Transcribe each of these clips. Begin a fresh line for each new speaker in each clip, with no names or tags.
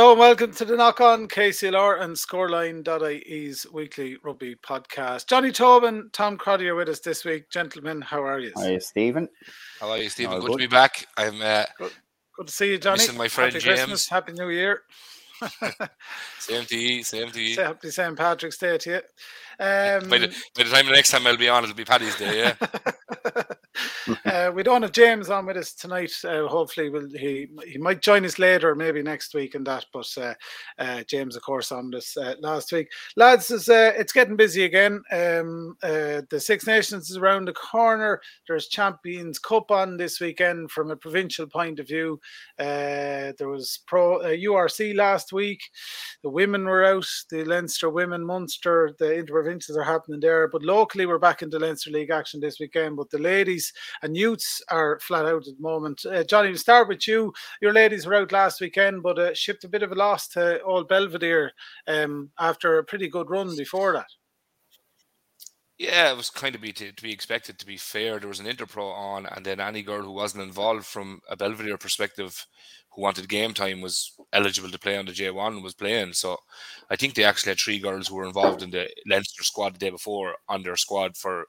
Hello and welcome to the Knock On KCLR and Scoreline.ie's weekly rugby podcast. Johnny Tobin, Tom Crotty are with us this week. Gentlemen, how are you?
Hi, Stephen.
How are you, Stephen? Good, good, to be back. I'm uh,
good. good to see you, Johnny.
Missing my friend
Happy
James.
Christmas, Happy New Year.
same to you, same to you.
Happy St. Patrick's Day to you.
Um, by, the, by, the, time the next time I'll be on, it'll be Paddy's Day, yeah.
uh, we don't have James on with us tonight. Uh, hopefully, we'll, he he might join us later, maybe next week and that. But uh, uh James, of course, on this uh, last week, lads. Is, uh, it's getting busy again. Um, the Six Nations is around the corner. There's Champions Cup on this weekend. From a provincial point of view, there was pro URC last week. The women were out. The Leinster women, Munster, the interprovincials are happening there. But locally, we're back into Leinster League action this weekend. But the ladies and youths are flat out at the moment. Uh, Johnny, we'll start with you. Your ladies were out last weekend, but uh, shipped a bit of a loss to Old Belvedere um, after a pretty good run before that.
Yeah, it was kind of be to, to, be expected. To be fair, there was an Interpro on, and then any girl who wasn't involved from a Belvedere perspective, who wanted game time, was eligible to play on the J one was playing. So, I think they actually had three girls who were involved in the Leinster squad the day before on their squad for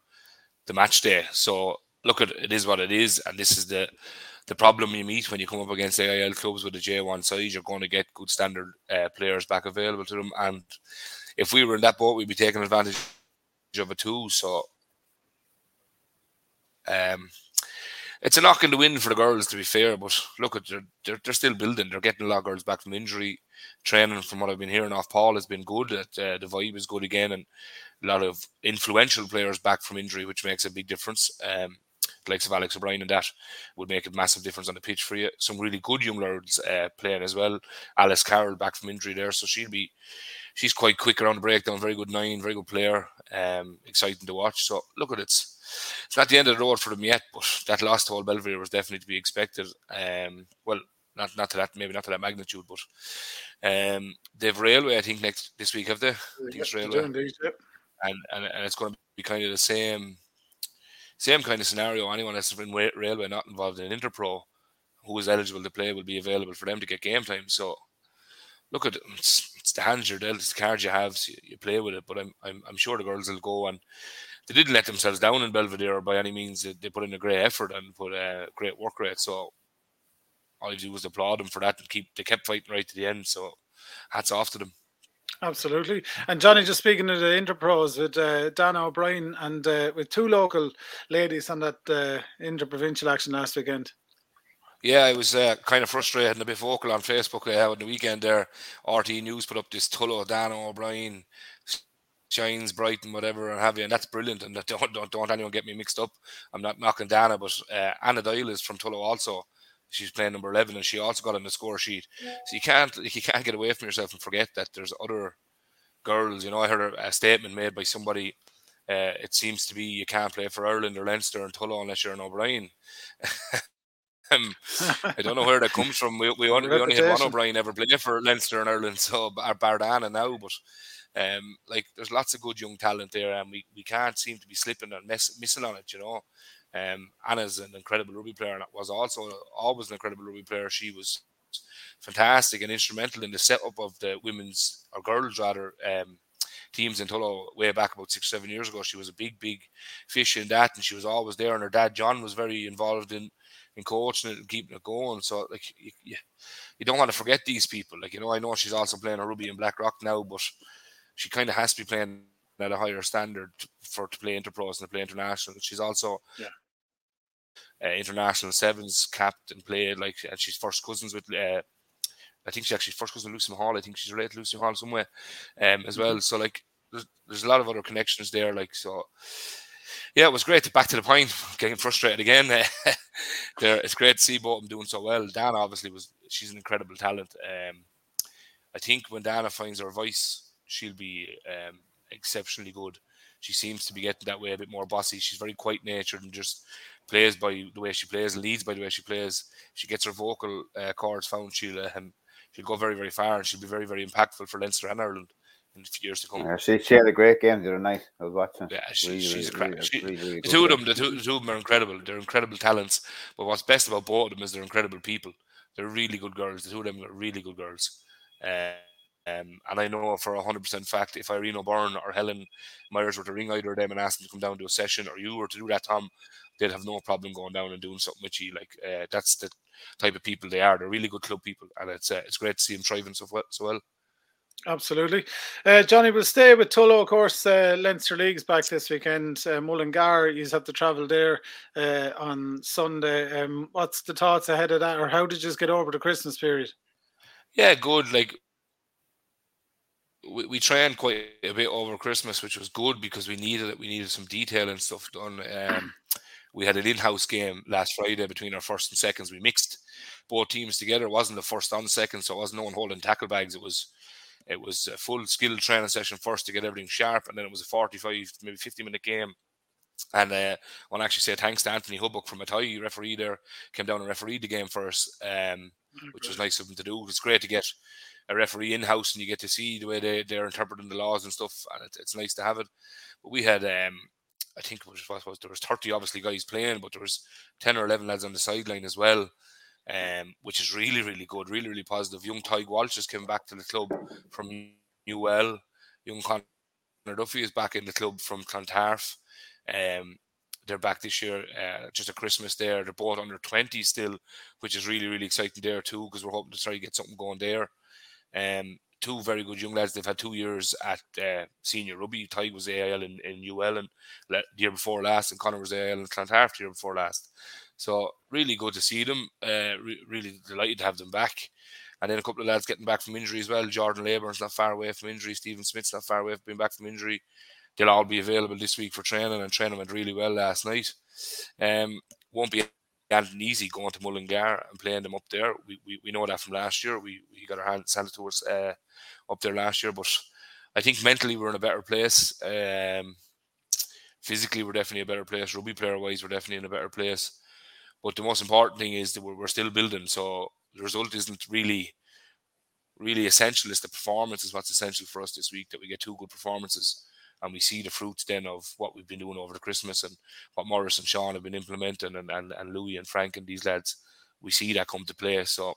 the match day. So, look at it is what it is, and this is the the problem you meet when you come up against AIL clubs with a J1 side. You're going to get good standard uh, players back available to them, and if we were in that boat, we'd be taking advantage of it too. So um, it's a knock in the wind for the girls, to be fair. But look, at they're, they're, they're still building. They're getting a lot of girls back from injury. Training, from what I've been hearing off Paul, has been good. That uh, the vibe is good again, and a lot of influential players back from injury, which makes a big difference. Um, the likes of Alex O'Brien and that would make a massive difference on the pitch for you. Some really good young lads uh, playing as well. Alice Carroll back from injury there, so she'll be she's quite quick around the breakdown. Very good nine, very good player. Um, exciting to watch. So look at it. It's not the end of the road for them yet, but that loss to Old Belvedere was definitely to be expected. Um, well, not not to that maybe not to that magnitude, but um, they've railway I think next this week have they? I think it's railway, and, and and it's going to be kind of the same same kind of scenario. Anyone that's in railway not involved in Interpro who is eligible to play will be available for them to get game time. So look at it's, it's the hands you're dealt, it's the cards you have, so you, you, play with it. But I'm, I'm I'm sure the girls will go and they didn't let themselves down in Belvedere by any means. They, they put in a great effort and put a great work rate. So all you do was applaud them for that and keep they kept fighting right to the end. So hats off to them.
Absolutely. And Johnny, just speaking of the Interpros with uh, Dana O'Brien and uh, with two local ladies on that uh, interprovincial action last weekend.
Yeah, I was uh, kind of frustrated and a bit vocal on Facebook uh, on the weekend there. RT News put up this Tullow, Dana O'Brien, Shines, Brighton, whatever, and have you, and that's brilliant. And don't, don't, don't anyone get me mixed up. I'm not knocking Dana, but uh, Anna Doyle is from Tullow also she's playing number 11 and she also got on the score sheet so you can't you can't get away from yourself and forget that there's other girls you know i heard a, statement made by somebody uh, it seems to be you can't play for Ireland or Leinster and Tullow unless you're an O'Brien. um, I don't know where that comes from. We, we only we only had one O'Brien ever play for Leinster and Ireland, so our Bardana now. But um, like there's lots of good young talent there, and we, we can't seem to be slipping and mess, missing on it. You know, um, Anna's an incredible rugby player and was also always an incredible rugby player. She was fantastic and instrumental in the setup of the women's or girls rather um, teams in Tullow way back about six seven years ago. She was a big big fish in that, and she was always there. And her dad John was very involved in in coaching it and keeping it going. So like you, you, don't want to forget these people. Like you know, I know she's also playing a rugby in Blackrock now, but she kind of has to be playing at a higher standard for to play interpros and to play international. She's also yeah uh, international sevens capped and played like and she's first cousins with uh, I think she's actually first cousin Lucy Hall. I think she's related to Lucy Hall somewhere um, as well. Mm-hmm. So like there's, there's a lot of other connections there. Like so, yeah, it was great. To back to the point, getting frustrated again. there, it's great to see them doing so well. Dan obviously was she's an incredible talent. Um, I think when Dana finds her voice, she'll be um, exceptionally good. She seems to be getting that way a bit more bossy. She's very quiet natured and just plays by the way she plays, leads by the way she plays. She gets her vocal uh, cords found. She'll um, she'll go very very far and she'll be very very impactful for Leinster and Ireland in the years to come.
Yeah, she, she had a great game the other night. I was watching.
Yeah, she, really, she's really, really, she, really, the two of them, the two, the two of them are incredible. They're incredible talents. But what's best about both of them is they're incredible people. They're really good girls. The two of them are really good girls. Uh, um, and I know for a hundred percent fact, if Irene O'Byrne or Helen Myers were to ring either of them and ask them to come down to a session, or you were to do that, Tom, they'd have no problem going down and doing something with you. Like uh, that's the type of people they are. They're really good club people, and it's uh, it's great to see them thriving so well. So well.
Absolutely. Uh, Johnny will stay with Tullow, of course. Uh, Leinster League's back this weekend. Uh, Mullingar, you have to travel there uh, on Sunday. Um, what's the thoughts ahead of that, or how did you just get over the Christmas period?
Yeah, good. Like we, we trained quite a bit over Christmas, which was good because we needed it. We needed some detail and stuff done. Um, we had an in-house game last Friday between our first and seconds. We mixed both teams together. It wasn't the first on second, so it wasn't no one holding tackle bags. It was it was a full skill training session first to get everything sharp, and then it was a 45, maybe 50 minute game. And uh, I want to actually say thanks to Anthony Hubbock from Athy, referee there, came down and refereed the game for us, um, which was nice of him to do. It's great to get a referee in house and you get to see the way they, they're interpreting the laws and stuff, and it, it's nice to have it. But we had, um, I think it was, was there was 30 obviously guys playing, but there was 10 or 11 lads on the sideline as well. Um, which is really, really good, really, really positive. Young Ty Walsh just came back to the club from Newell. Young Connor Duffy is back in the club from Clontarf. Um, they're back this year, uh, just a Christmas there. They're both under 20 still, which is really, really exciting there too, because we're hoping to try to get something going there. Um, two very good young lads. They've had two years at uh, senior rugby. Ty was AIL in, in UL and the year before last, and Connor was AIL in Clontarf the year before last. So really good to see them. Uh, re- really delighted to have them back. And then a couple of lads getting back from injury as well. Jordan Labor's not far away from injury. Stephen Smith's not far away from being back from injury. They'll all be available this week for training, and training went really well last night. Um, won't be and easy going to Mullingar and playing them up there. We, we, we know that from last year. We, we got our hands handed to us uh, up there last year, but I think mentally we're in a better place. Um, physically, we're definitely a better place. Rugby player wise, we're definitely in a better place. But the most important thing is that we're, we're still building. So the result isn't really, really essential. It's the performance is what's essential for us this week. That we get two good performances and we see the fruits then of what we've been doing over the Christmas and what Morris and Sean have been implementing and, and, and Louis and Frank and these lads, we see that come to play. So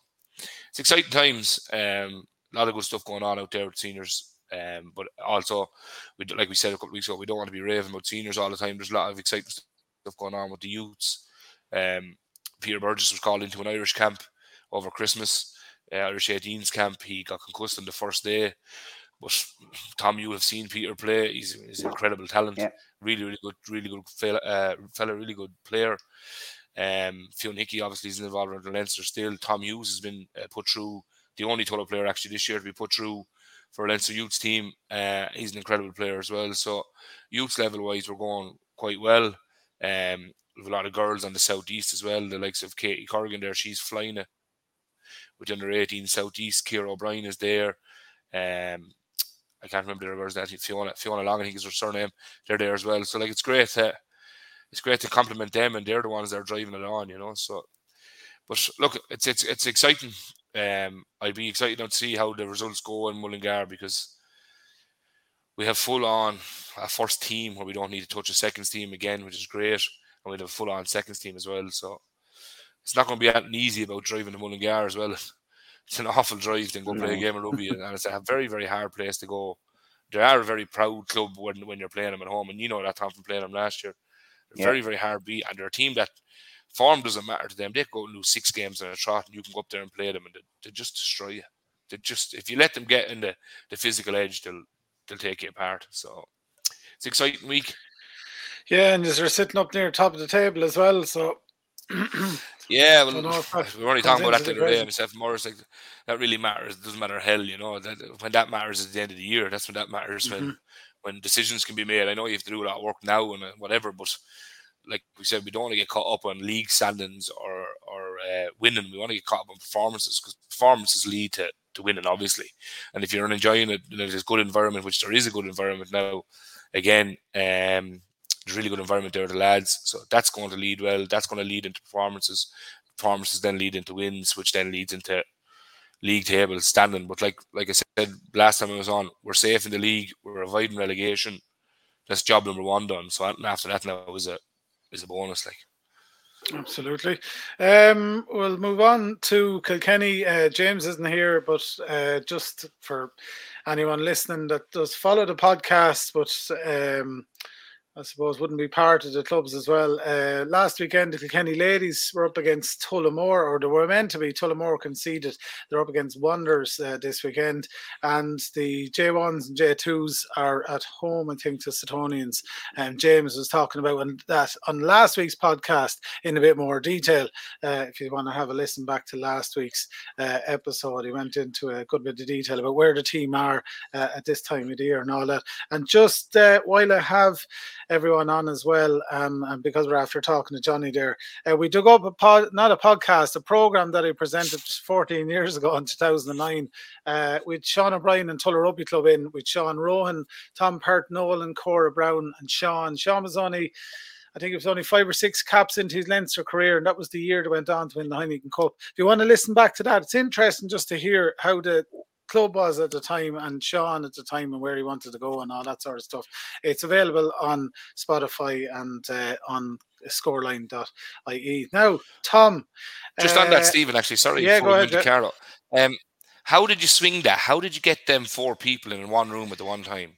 it's exciting times. Um, a lot of good stuff going on out there with seniors. Um, but also, we, like we said a couple of weeks ago, we don't want to be raving about seniors all the time. There's a lot of exciting stuff going on with the youths. Um, Peter Burgess was called into an Irish camp over Christmas, uh, Irish 18s camp. He got concussed on the first day. But Tom, you have seen Peter play. He's, he's incredible talent. Yeah. Really, really good, really good fella, uh, fella really good player. Um, Fionn obviously is involved in the Leinster still. Tom Hughes has been uh, put through the only Tullow player actually this year to be put through for Leinster youth team. Uh, he's an incredible player as well. So youth level wise, we're going quite well. Um, have a lot of girls on the southeast as well. The likes of Katie Corrigan there, she's flying it with under 18 southeast. Kira O'Brien is there. Um, I can't remember the girls that Fiona Fiona Long, I think is her surname. They're there as well. So like it's great to it's great to compliment them and they're the ones that are driving it on, you know. So but look, it's it's it's exciting. Um I'd be excited to see how the results go in Mullingar because we have full on a first team where we don't need to touch a second team again, which is great. And we have a full on second team as well. So it's not going to be that easy about driving to Mullingar as well it's an awful drive to go play a game of rugby, and it's a very very hard place to go. They are a very proud club when when you're playing them at home, and you know that from playing them last year. They're yeah. Very very hard beat, and they're a team that form doesn't matter to them. They go and lose six games in a trot, and you can go up there and play them, and they, they just destroy you. They just if you let them get in the, the physical edge, they'll they'll take you apart. So it's exciting week.
Yeah, and they're sitting up near top of the table as well. So
yeah, well, we were only talking about that the other day. Myself and Morris, like that really matters. It doesn't matter hell, you know. That when that matters at the end of the year, that's when that matters. Mm-hmm. When when decisions can be made. I know you have to do a lot of work now and uh, whatever, but like we said, we don't want to get caught up on league standings or or uh, winning. We want to get caught up on performances because performances lead to, to winning, obviously. And if you're enjoying it, and there's a good environment, which there is a good environment now, again, um, really good environment there the lads. So that's going to lead well. That's going to lead into performances. Performances then lead into wins, which then leads into league table standing. But like like I said last time I was on, we're safe in the league. We're avoiding relegation. That's job number one done. So after that now is a is a bonus. Like
Absolutely. Um, we'll move on to Kilkenny. Uh, James isn't here, but uh, just for anyone listening that does follow the podcast, but um, I suppose wouldn't be part of the clubs as well. Uh, last weekend, the Kilkenny ladies were up against Tullamore, or they were meant to be. Tullamore conceded. They're up against Wanderers uh, this weekend, and the J1s and J2s are at home, I think, to Setonians. And James was talking about that on last week's podcast in a bit more detail. Uh, if you want to have a listen back to last week's uh, episode, he went into a good bit of detail about where the team are uh, at this time of the year and all that. And just uh, while I have everyone on as well. Um, and because we're after talking to Johnny there, uh, we dug up a pod, not a podcast, a program that I presented 14 years ago in 2009 uh, with Sean O'Brien and Tullow Rugby Club in, with Sean Rohan, Tom Pert, Nolan, Cora Brown, and Sean. Sean was only I think it was only five or six caps into his Leinster career, and that was the year that went on to win the Heineken Cup. If you want to listen back to that, it's interesting just to hear how the club was at the time and Sean at the time and where he wanted to go and all that sort of stuff. It's available on Spotify and uh, on scoreline.ie. Now, Tom.
Just uh, on that, uh, Stephen, actually, sorry.
Yeah, go ahead. Yeah.
Um, how did you swing that? How did you get them four people in one room at the one time?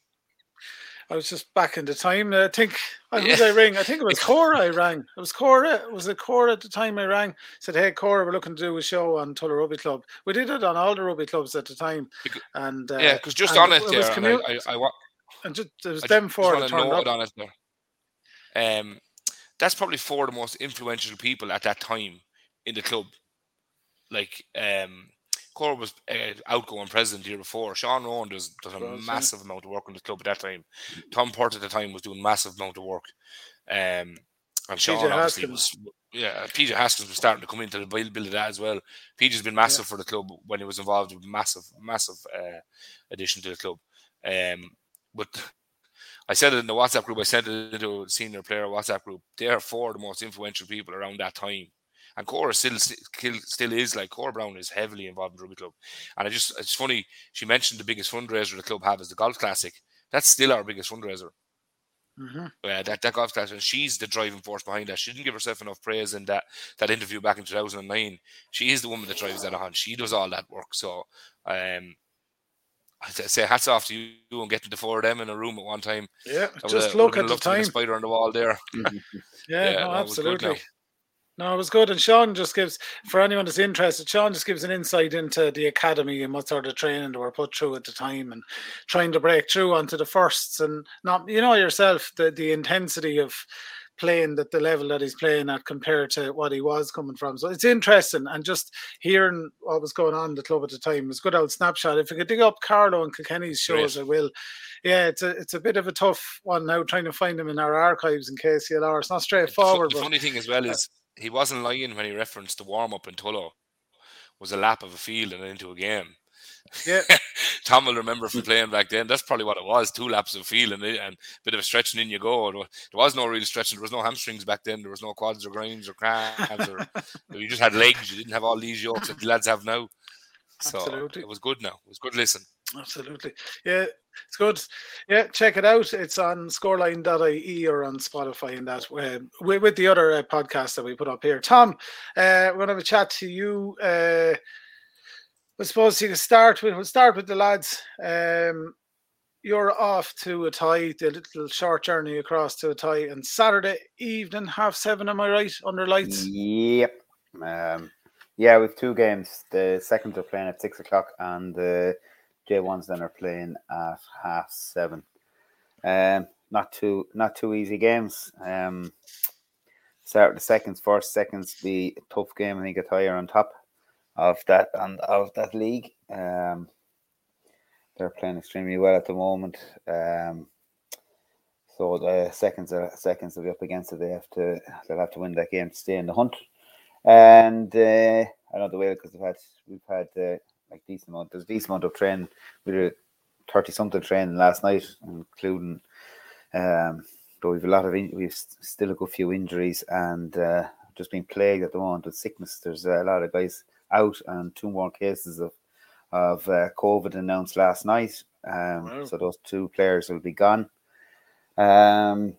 I was just back in the time. I think who did I ring? I think it was Cora. I rang. It was Cora. It was it Cora at the time I rang? Said, "Hey, Cora, we're looking to do a show on Tullow Rugby Club." We did it on all the rugby clubs at the time, and uh,
yeah, because just on it, it there, commu- and I, I, I,
and just it was I them four that turned up.
On it there. Um, that's probably four of the most influential people at that time in the club. Like, um, Cora was uh, outgoing president the year before. Sean Rowan does, does a massive amount of work in the club at that time. Tom Pert at the time was doing massive amount of work. Um, and Sean PJ obviously Haskins. was yeah, PJ Haskins was starting to come into the build, build of that as well. PJ's been massive yeah. for the club when he was involved with massive, massive uh, addition to the club. Um, but I said it in the WhatsApp group. I sent it into a senior player WhatsApp group. They are four of the most influential people around that time and Cora still still is like Cora Brown is heavily involved in rugby club, and I just it's funny she mentioned the biggest fundraiser the club have is the golf classic. That's still our biggest fundraiser. Mm-hmm. Uh, that that golf classic, and she's the driving force behind that. She didn't give herself enough praise in that that interview back in 2009. She is the woman that drives that on. She does all that work. So, um, I say hats off to you and getting the four of them in a room at one time.
Yeah, just look at the time.
spider on the wall there.
yeah, yeah no, absolutely. No, it was good. And Sean just gives, for anyone that's interested, Sean just gives an insight into the academy and what sort of training they were put through at the time and trying to break through onto the firsts and not, you know, yourself, the, the intensity of playing at the level that he's playing at compared to what he was coming from. So it's interesting. And just hearing what was going on in the club at the time was good old snapshot. If we could dig up Carlow and Kilkenny's shows, I will. Yeah, it's a it's a bit of a tough one now trying to find them in our archives in KCLR. It's not straightforward.
The, funny thing as well is he wasn't lying when he referenced the warm up in Tullow was a lap of a field and into a game.
Yeah,
Tom will remember from playing back then. That's probably what it was: two laps of field and, and a bit of a stretching in you go. There was no real stretching. There was no hamstrings back then. There was no quads or grinds or calves. Or you just had legs. You didn't have all these yokes that the lads have now. So Absolutely. it was good. Now it was good. Listen.
Absolutely. Yeah, it's good. Yeah, check it out. It's on scoreline.ie or on Spotify and that uh, with, the other uh, podcasts that we put up here. Tom, uh, we're going to have a chat to you. Uh, I suppose you can start with, we'll start with the lads. Um, you're off to Athy, the little short journey across to Athy, and Saturday evening, half seven, am I right, under lights?
Yep. Um, yeah, with two games. The second are playing at six o'clock, and the J1s then are playing at half seven. Um, not too not too easy games. Um, start the seconds first. Seconds be a tough game. I think it's higher on top of that and of that league. Um, they're playing extremely well at the moment. Um, so the seconds are seconds will be up against it. They have to they'll have to win that game to stay in the hunt. And uh, I know the way because we've had we've had uh, like decent amount. There's decent amount of training. We did thirty something training last night, including um, but we've a lot of in- we've still a good few injuries and uh, just been plagued at the moment with sickness. There's a lot of guys out and two more cases of of uh, COVID announced last night. Um, wow. So those two players will be gone. Um,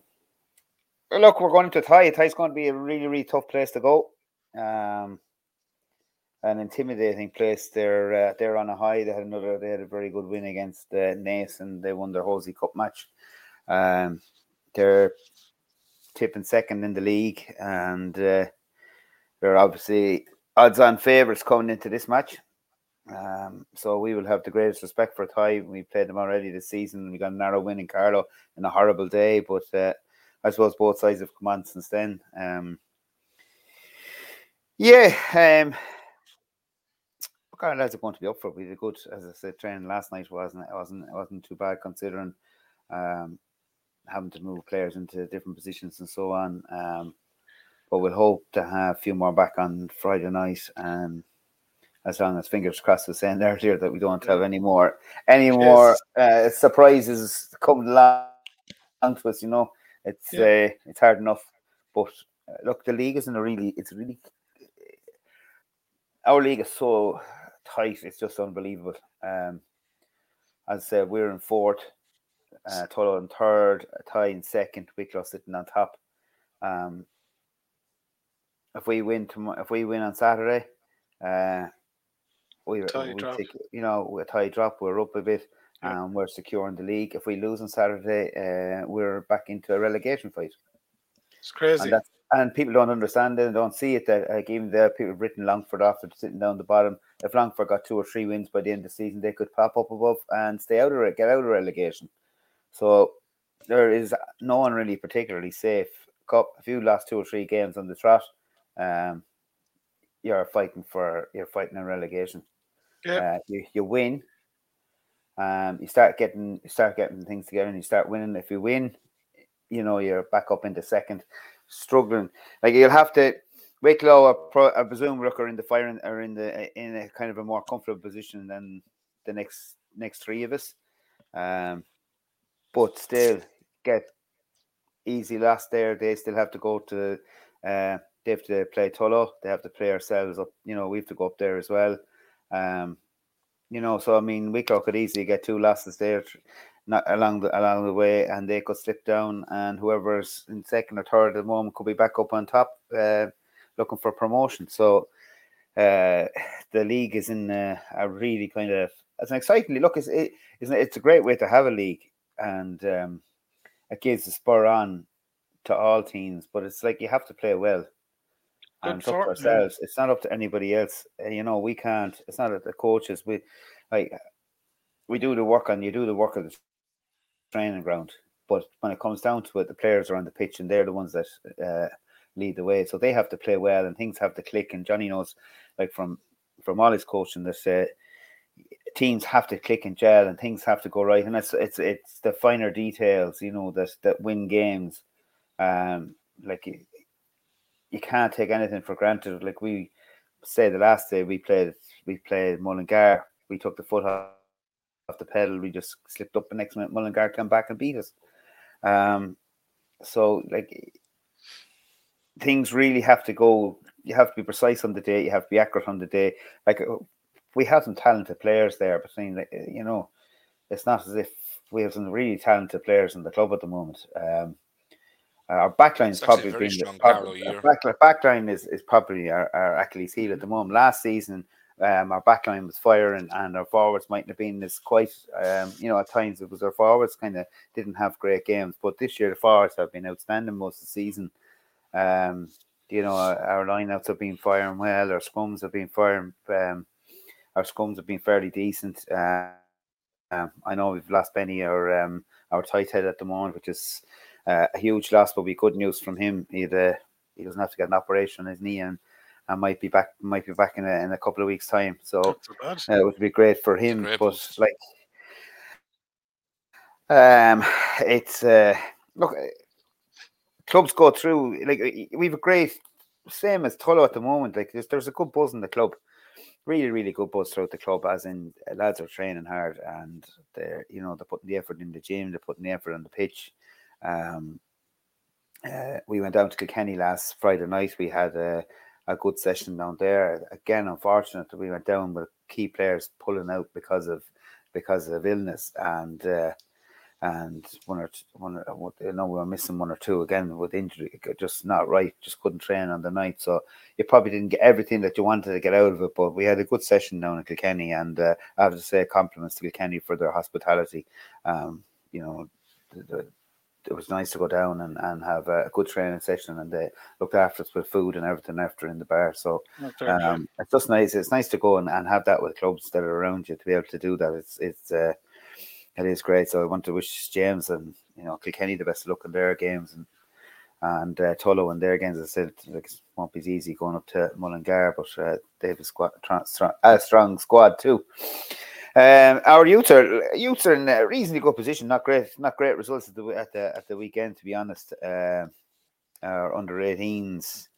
look, we're going to Athy. Athy's going to be a really, really tough place to go. Um, an intimidating place. They're uh, they're on a high. They had another. They had a very good win against uh, Naas, and they won their Hosie Cup match. Um, they're tipping second in the league, and uh, they're obviously odds-on favourites coming into this match. Um, so we will have the greatest respect for Athy. We played them already this season. We got a narrow win in Carlow in a horrible day, but uh, I suppose both sides have come on since then. Um, yeah, our lads are going to be up for it. We did good, as I said, training last night wasn't it wasn't it wasn't too bad considering um, having to move players into different positions and so on. Um, but we'll hope to have a few more back on Friday night. Um, as long as fingers crossed was saying earlier that we don't have any more any more uh, surprises coming along to us. You know, it's yeah. uh, it's hard enough. But uh, look, the league isn't a really. It's really our league is so tight. It's just unbelievable. Um, as I said, we're in fourth, uh, Tullow in third, Athy in second, Wicklow sitting on top. Um, if we win tomorrow, if we win on Saturday, uh, we, we take, you know, a tie drop, we're up a bit, yeah. and we're secure in the league. If we lose on Saturday, uh, we're back into a relegation fight.
It's crazy.
And, and people don't understand it, and don't see it. That like even the people have written Longford after sitting down the bottom. If Longford got two or three wins by the end of the season, they could pop up above and stay out of it, get out of relegation. So there is no one really particularly safe. Cup, if you lost two or three games on the trot, um, you're fighting for you're fighting a relegation. Yeah. Uh, you you win. Um, you start getting you start getting things together, and you start winning. If you win, you know you're back up into second, struggling. Like you'll have to. Wicklow, I presume, Rook are in the fire are in the in a kind of a more comfortable position than the next next three of us. Um, but still get easy last there. They still have to go to. Uh, they have to play Tullow. They have to play ourselves up. You know, we have to go up there as well. Um, you know, so I mean, Wicklow could easily get two losses there, not along the along the way, and they could slip down, and whoever's in second or third at the moment could be back up on top, uh, looking for promotion. So, uh, the league is in a, a really kind of it's an exciting look. It's it, it's a great way to have a league, and um, it gives a spur on to all teams. But it's like you have to play well and it's up to ourselves. It's not up to anybody else. You know, we can't. It's not at the coaches. We like we do the work and you do the work of the training ground. But when it comes down to it, the players are on the pitch and they're the ones that uh, lead the way. So they have to play well and things have to click. And Johnny knows, like from from all his coaching, that uh, teams have to click and gel and things have to go right. And it's it's it's the finer details, you know, that that win games. Um, like you can't take anything for granted. Like we say the last day we played we played Mullingar, we took the foot off the pedal, we just slipped up the next minute, Mullingar came back and beat us. Um so like things really have to go you have to be precise on the day, you have to be accurate on the day. Like we have some talented players there but between like you know, it's not as if we have some really talented players in the club at the moment. Um uh, our backline is probably been the, probably, backline, backline is, is probably our, our Achilles heel at the moment. Last season, um, our backline was firing, and our forwards mightn't have been as quite. Um, you know, at times it was our forwards kind of didn't have great games, but this year the forwards have been outstanding most of the season. Um, you know, our, our lineouts have been firing well. Our scrums have been firing. Um, our scrums have been fairly decent. Uh, um, I know we've lost Benny, our um, our tight head at the moment, which is uh, a huge loss, but we good news from him. He uh, he doesn't have to get an operation on his knee and. and might be back. Might be back in a, in a couple of weeks' time. So uh, it would be great for him. Great but like, um, it's uh, look, clubs go through. Like we've a great same as Tullow at the moment. Like there's, there's a good buzz in the club really, really good buzz throughout the club, as in lads are training hard and they're, you know, they're putting the effort in the gym, they're putting the effort on the pitch. Um, uh, we went down to Kilkenny last Friday night. We had a, a good session down there. Again, unfortunate that we went down with key players pulling out because of because of illness. And uh, and one or two, one, or, you know, we were missing one or two again with injury, just not right, just couldn't train on the night. So you probably didn't get everything that you wanted to get out of it, but we had a good session down at Kilkenny, and uh, I have to say compliments to Kilkenny for their hospitality. Um, you know, the, the, it was nice to go down and, and have a good training session and they looked after us with food and everything after in the bar. So um, it's just nice. It's nice to go and, and have that with clubs that are around you to be able to do that. It's it's uh, it is great. So I want to wish James and you know Kilkenny the best of luck in their games and and uh, Tullow in their games. As I said, like, it won't be easy going up to Mullingar, but uh, they have a, squad, strong, a strong squad too. Um, our youth are youths are in a reasonably good position. Not great, not great results at the at the, at the weekend, to be honest. Uh, our under 18s.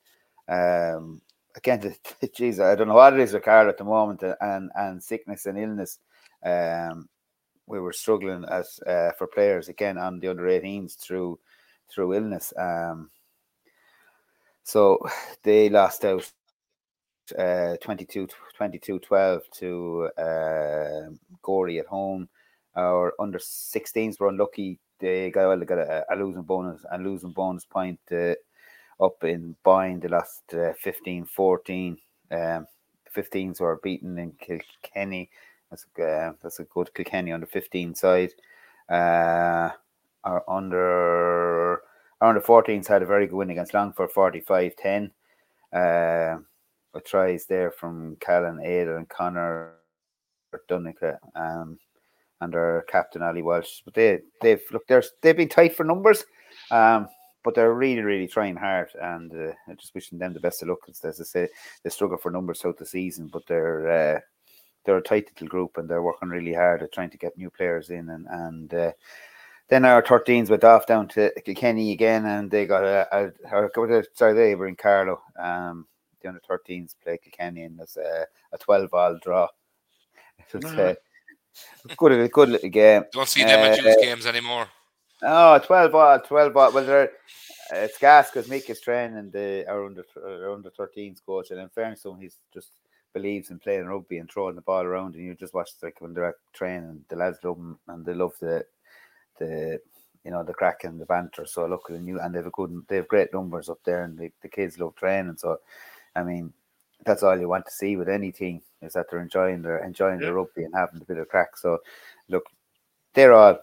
Um, again, geez, I don't know what it is with Carl at the moment, and and sickness and illness. Um, we were struggling as uh, for players again on the under 18s through through illness. Um, so they lost out uh, 22, 22 12 to uh, Gorey at home. Our under 16s were unlucky. They got, well, they got a, a losing bonus and losing bonus point uh, up in Boyne. They lost uh, 15 14. Um, 15s were beaten in Kilkenny that's a, uh, that's a good Kilkenny under 15 side. Uh, our under our under 14s had a very good win against Longford 45 10. Uh, with tries there from Callan, Ada, and Connor Dunica, um, and captain Ali Walsh. But they they've look they're they've been tight for numbers, um, but they're really really trying hard, and uh, just wishing them the best of luck. As I say, they struggle for numbers throughout the season, but they're uh, they're a tight little group and they're working really hard at trying to get new players in and and uh, then our 13s went off down to Kilkenny again and they got a, a, a sorry they were in Carlow um the under 13s played Kilkenny and there's a, a 12 all draw. It's uh, good a good little game.
Don't see them uh, at youth games anymore.
oh 12 all 12 all well they're it's gas because Mick is training the our under our under 13s coach and in fairness to him he's just believes in playing rugby and throwing the ball around, and you just watch like when they're training, the lads love them and they love the the you know the crack and the banter. So look at you, and they have a good, they have great numbers up there, and the, the kids love training. So, I mean, that's all you want to see with any team is that they're enjoying their enjoying yeah. their rugby and having a bit of crack. So, look, they're all.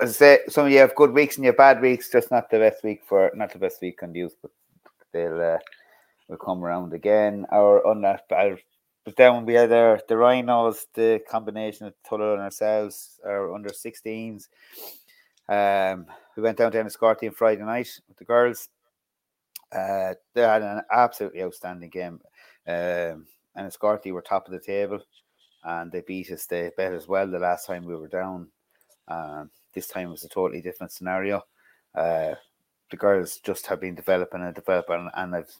As I say, some of you have good weeks and you have bad weeks. Just not the best week for not the best week on the youth, but they'll. Uh, will come around again. Our on that, but then we had our, the Rhinos, the combination of Tullow and ourselves, our under 16s. Um, we went down to Enniscorthy on Friday night with the girls. Uh, they had an absolutely outstanding game. Um, Enniscorthy were top of the table and they beat us. They bet as well the last time we were down. Um, this time was a totally different scenario. Uh, the girls just have been developing and developing, and I've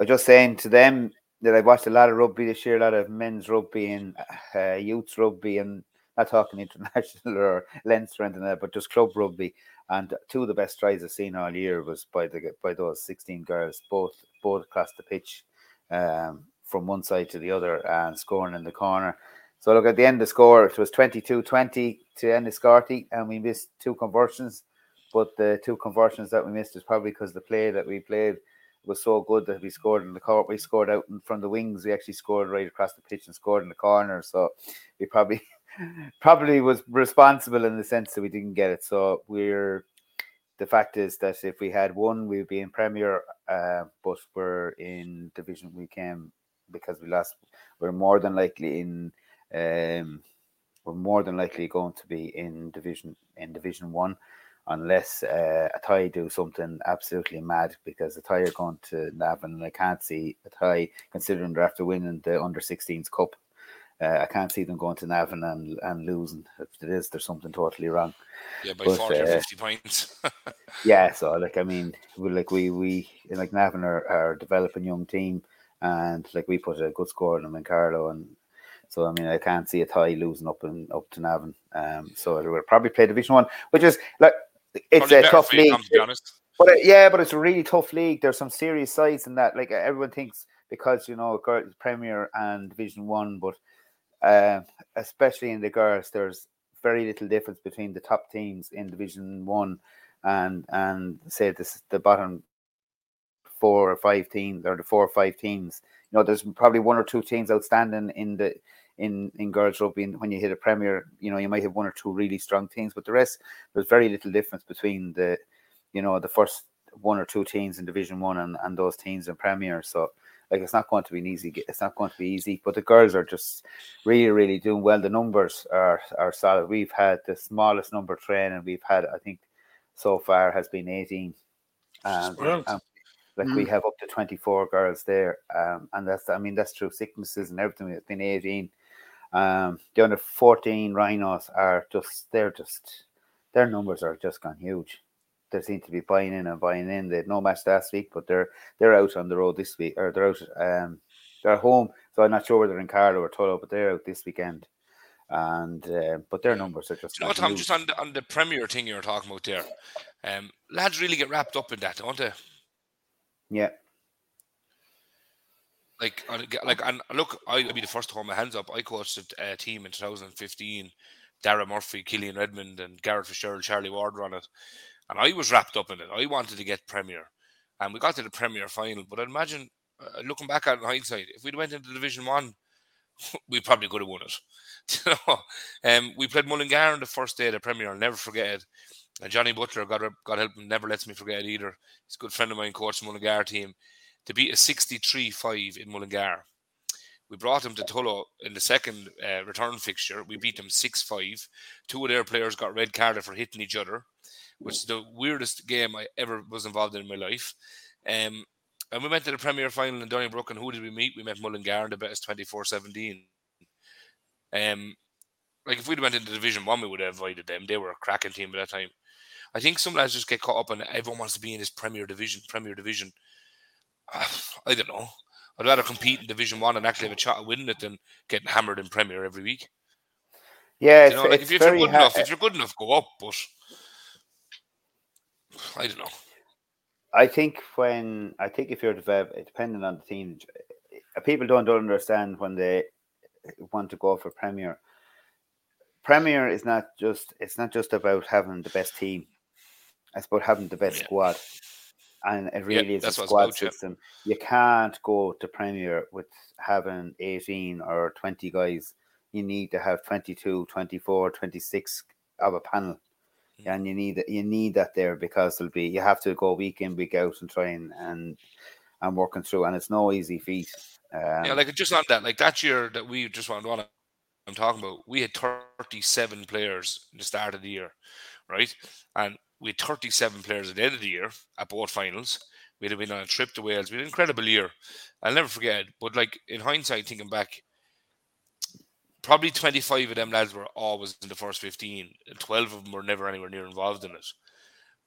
I was just saying to them that I've watched a lot of rugby this year, a lot of men's rugby and uh, youth rugby, and not talking international or Leinster or anything like that, but just club rugby. And two of the best tries I've seen all year was by the by those sixteen girls, both both across the pitch, um, from one side to the other, and scoring in the corner. So look at the end of the score, it was 22-20 to Enniscorthy, and we missed two conversions. But the two conversions that we missed is probably because the play that we played was so good that we scored in the court. We scored out from the wings. We actually scored right across the pitch and scored in the corner. So we probably probably was responsible in the sense that we didn't get it. So we're the fact is that if we had won, we'd be in Premier. Uh, but we're in Division. We came because we lost. We're more than likely in. Um, we're more than likely going to be in Division in Division One unless uh, Athy do something absolutely mad because Athy are going to Navan and I can't see Athy considering they're after winning the under 16s cup. Uh, I can't see them going to Navan and, and losing. If it is, there's something totally wrong.
Yeah, by but, 40 uh, or 50 points.
yeah, so like I mean, we like we we like Navan are, are developing young team, and like we put a good score on them in Carlow, and so I mean, I can't see Athy losing up and up to Navan. Um, so we'll probably play Division One, which is like it's Probably a tough league. to be honest. But uh, yeah, but it's a really tough league. There's some serious sides in that. Like everyone thinks because you know Premier and Division One, but uh, especially in the girls, there's very little difference between the top teams in Division One and and say this the bottom four or five teams or the four or five teams. You know, there's probably one or two teams outstanding in the in in girls rugby. And when you hit a Premier, you know, you might have one or two really strong teams, but the rest there's very little difference between the you know the first one or two teams in Division One and, and those teams in Premier. So like it's not going to be an easy. It's not going to be easy. But the girls are just really, really doing well. The numbers are are solid. We've had the smallest number training we've had. I think so far has been eighteen. Um, um, like mm. we have up to twenty four girls there, um, and that's I mean that's through sicknesses and everything. It's been eighteen. Um, the under fourteen rhinos are just they're just their numbers are just gone huge they seem to be buying in and buying in. They had no match last week, but they're they're out on the road this week, or they're out. Um, they're home, so I'm not sure whether they're in Carlow or Tullow, but they're out this weekend. And uh, but their numbers are just.
You know, Tom, just on the on the Premier thing you were talking about there, um, lads really get wrapped up in that, don't they?
Yeah.
Like, like, and look, I'll be the first to hold my hands up. I coached a team in 2015. Dara Murphy, Killian Redmond, and Garrett Fitzgerald, Charlie Ward on it and I was wrapped up in it. I wanted to get Premier, and we got to the Premier final. But I imagine, uh, looking back at hindsight, if we'd went into Division One, we probably could have won it. you know, um, we played Mullingar on the first day of the Premier. I'll never forget it. And Johnny Butler, God, God help him, never lets me forget it either. He's a good friend of mine, coach Mullingar team, to beat a 63-5 in Mullingar. We brought them to Tullow in the second uh, return fixture. We beat them 6 5. Two of their players got red carded for hitting each other which is the weirdest game I ever was involved in in my life. Um, and we went to the Premier final in Donnybrook, and who did we meet? We met Mullingar in the best 24 17. Um, like if we'd went into Division One, we would have avoided them. They were a cracking team at that time. I think some lads just get caught up and everyone wants to be in this Premier Division. Premier Division. I don't know. I'd rather compete in Division One and actually have a shot at winning it than getting hammered in Premier every week.
Yeah,
you know, like if, if you're good enough, if you're good enough, go up. But I don't know.
I think when I think if you're develop, depending on the team, uh, people don't understand when they want to go for Premier. Premier is not just it's not just about having the best team. It's about having the best yeah. squad, and it really yeah, is a squad system. You can't go to Premier with having 18 or 20 guys. You need to have 22, 24, 26 of a panel and you need that you need that there because it'll be you have to go week in week out and try and and, and working through, and it's no easy feat.
Um, yeah, like just on that, like that year that we just went on, I'm talking about, we had 37 players in the start of the year, right? And we had 37 players at the end of the year at both finals. We'd have been on a trip to Wales. We had an incredible year. I'll never forget. But like in hindsight, thinking back, probably 25 of them lads were always in the first 15 12 of them were never anywhere near involved in it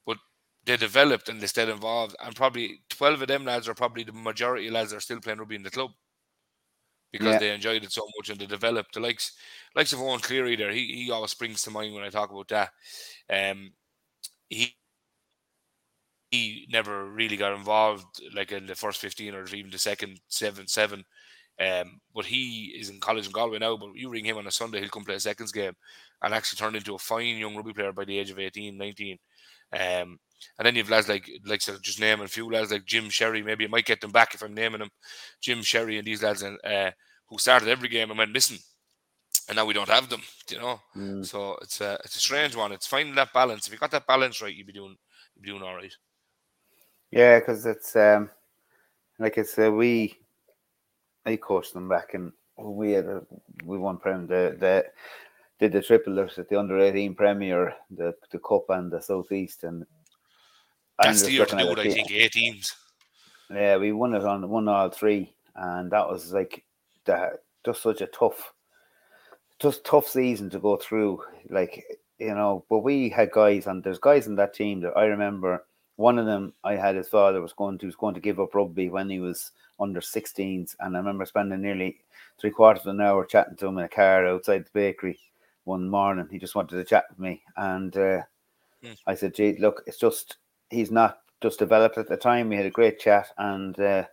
but they developed and they stayed involved and probably 12 of them lads are probably the majority of lads that are still playing rugby in the club because yeah. they enjoyed it so much and they developed the likes likes of Owen Cleary there he, he always springs to mind when I talk about that um he he never really got involved like in the first 15 or even the second 7 7 um, but he is in college in Galway now. But you ring him on a Sunday, he'll come play a seconds game and actually turn into a fine young rugby player by the age of 18, 19. Um, and then you've lads like, like so just naming a few lads like Jim Sherry. Maybe it might get them back if I'm naming them. Jim Sherry and these lads and uh, who started every game and went, listen, and now we don't have them, you know. Mm. So it's a it's a strange one. It's finding that balance. If you got that balance right, you'd be doing you'd be doing all right.
Yeah, because it's um like it's uh, we I coached them back, and we had a, we won prem The, the did the triple at the under eighteen Premier, the the Cup and the Southeast, and
that's the year to do it. I think eighteens.
Yeah, we won it on won all three, and that was like that just such a tough, just tough season to go through. Like you know, but we had guys, and there's guys in that team that I remember. One of them, I had his father was going to was going to give up rugby when he was under 16s. And I remember spending nearly three quarters of an hour chatting to him in a car outside the bakery one morning. He just wanted to chat with me. And uh, mm. I said, gee, look, it's just, he's not just developed at the time. We had a great chat. And uh,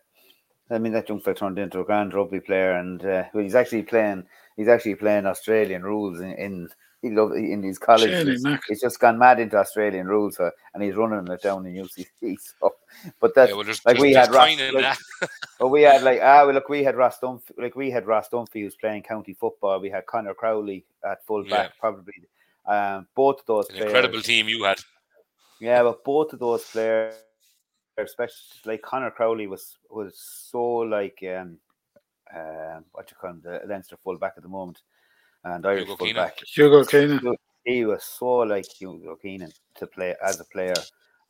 I mean, that young fella turned into a grand rugby player. And uh, well, he's actually playing, he's actually playing Australian rules in, in he love in his college. He's, just gone mad into Australian rules, so, and he's running it down in UCC. So, but that's
Yeah, well, there's,
like
there's,
we had Ross, like,
that.
but we had like ah, well, look, we had Ross Dunphy, like we had Ross Dunphy who's playing county football. We had Connor Crowley at full
Yeah.
back, probably. Um, both of those
An
players,
incredible team you had.
yeah, but both of those players, especially like Connor Crowley, was was so like um, um what you call him, the Leinster full back at the moment, and Irish
Hugo
full
Keenan.
Hugo Keenan.
He was so like Hugo Keenan to play as a player.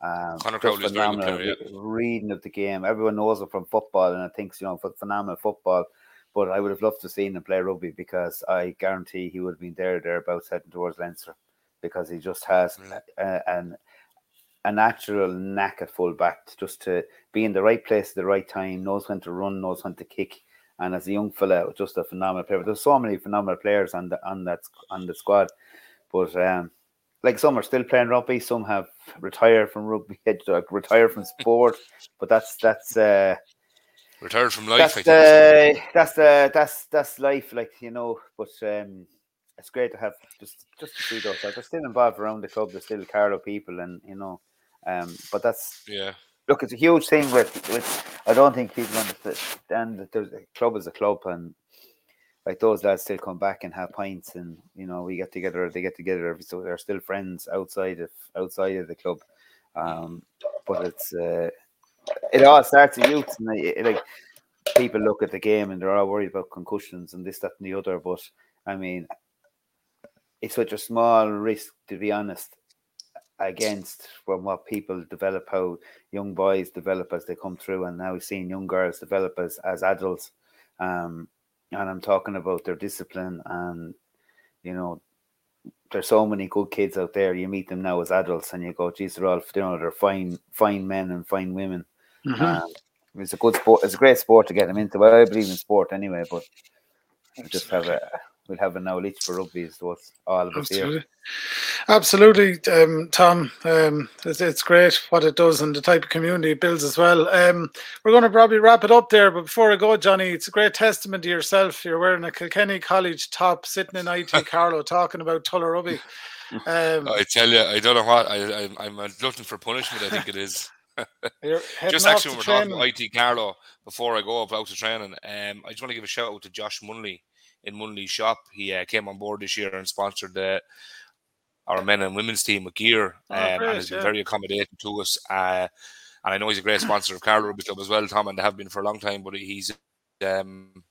Um,
Connor Crowley's a very good
phenomenal
player,
re- reading of the game. Everyone knows him from football, and I think you know for phenomenal football. But I would have loved to have seen him play rugby because I guarantee he would have been there thereabouts heading towards Leinster because he just has
Mm.
a, an a natural knack at full back to just to be in the right place at the right time, knows when to run, knows when to kick. And as a young fella, just a phenomenal player. But there's so many phenomenal players on the on that on the squad. But um, like some are still playing rugby, some have retired from rugby, like retired from sport. But that's that's uh,
Retired from life, I
that's
think.
uh, that's uh, that's that's life, like you know. But um, it's great to have just just to see those. Like, they're still involved around the club. They're still Carlow people, and you know. Um, but that's
yeah.
Look, it's a huge thing with with. I don't think people understand that there's a club is a club, and like those lads still come back and have pints, and you know we get together. They get together every so they're still friends outside of outside of the club. Um, but it's uh, it all starts at youth, and they- like people look at the game and they're all worried about concussions and this, that, and the other. But I mean, it's such a small risk to be honest against from what people develop how young boys develop as they come through and now we're seeing young girls develop as, as adults. Um and i'm talking about their discipline and you know there's so many good kids out there. You meet them now as adults and you go geez they're all you know they're fine fine men and fine women.
Mhm.
um, it's a good sport it's a great sport to get them into. Well, i believe in sport anyway but we just have a we'll have a knowledge for rugby is what all of us here
Absolutely. Absolutely, um, Tom. Um, it's, it's great what it does and the type of community it builds as well. Um, we're going to probably wrap it up there, but before I go, Johnny, it's a great testament to yourself. You're wearing a Kilkenny College top, sitting in IT Carlow, talking about Tullow rugby. Um,
I tell you, I don't know what. I, I, I'm looking for punishment, I think it is. just actually, when we're talking
training.
about IT Carlow, before I go up out to training, um, I just want to give a shout out to Josh Munley in Munley's shop. He uh, came on board this year and sponsored the our men and women's team with gear,
Oh,
um,
great,
and has been
yeah.
very accommodating to us. Uh, and I know he's a great sponsor of Carlow Rugby Club as well, Tom, and they have been for a long time. But he's um,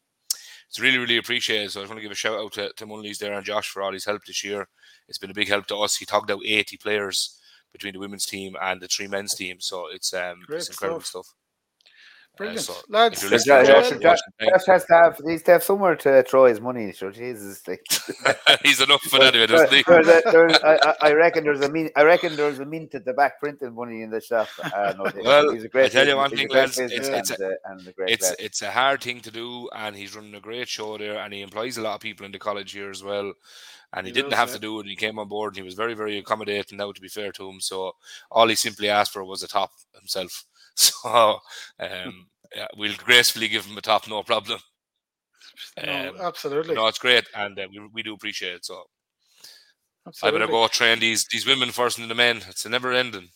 it's really, really appreciated. So I just want to give a shout out to, to Munley's there and Josh for all his help this year. It's been a big help to us. He talked out 80 players between the women's team and the three men's team. So it's um it's incredible
stuff.
stuff.
Brilliant.
so
Lads,
if you're
Josh,
listening,
Josh,
Josh,
Josh,
watching,
Josh has to have he needs to have somewhere to throw his money. So Jesus, like
he's enough for anyway,
There-
doesn't he?
there's a- there's- I, I- I reckon there's a min, I reckon there's a mint at the back printing money in the shop. Uh, no,
Well,
he's a great
I tell you one thing, lads, it's- it's
and, uh, and a great
it's
lad.
it's a hard thing to do, and he's running a great show there, and he employs a lot of people in the college here as well. And he,
He
didn't
does,
have
yeah.
to do it. He came on board, and he was very, very accommodating. Now, to be fair to him, so all he simply asked for was a top himself. So um, yeah, we'll gracefully give him a top, no problem.
no,
Um,
absolutely.
no, it's great, and uh, we, we do appreciate it. So I better go train these these women first and the men. It's a never ending.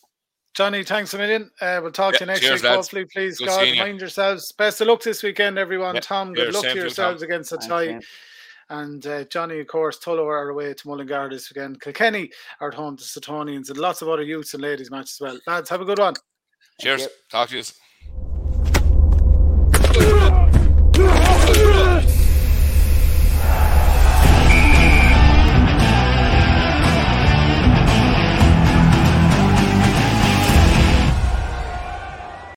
Johnny, thanks a million. Uh, we'll talk
Yeah,
to you next
cheers,
week.
lads.
Hopefully, please,
Good
God,
seeing you.
mind yourselves. Best of luck this weekend, everyone.
Yeah,
Tom, good luck to
to you,
yourselves
Tom.
against the
Thanks,
tie. And uh, Johnny, of course, Tullow are away to Mullingar this weekend. Kilkenny are at home to Suttonians and lots of other youths and ladies matches as well. Lads, have a good one.
Cheers. Talk to you.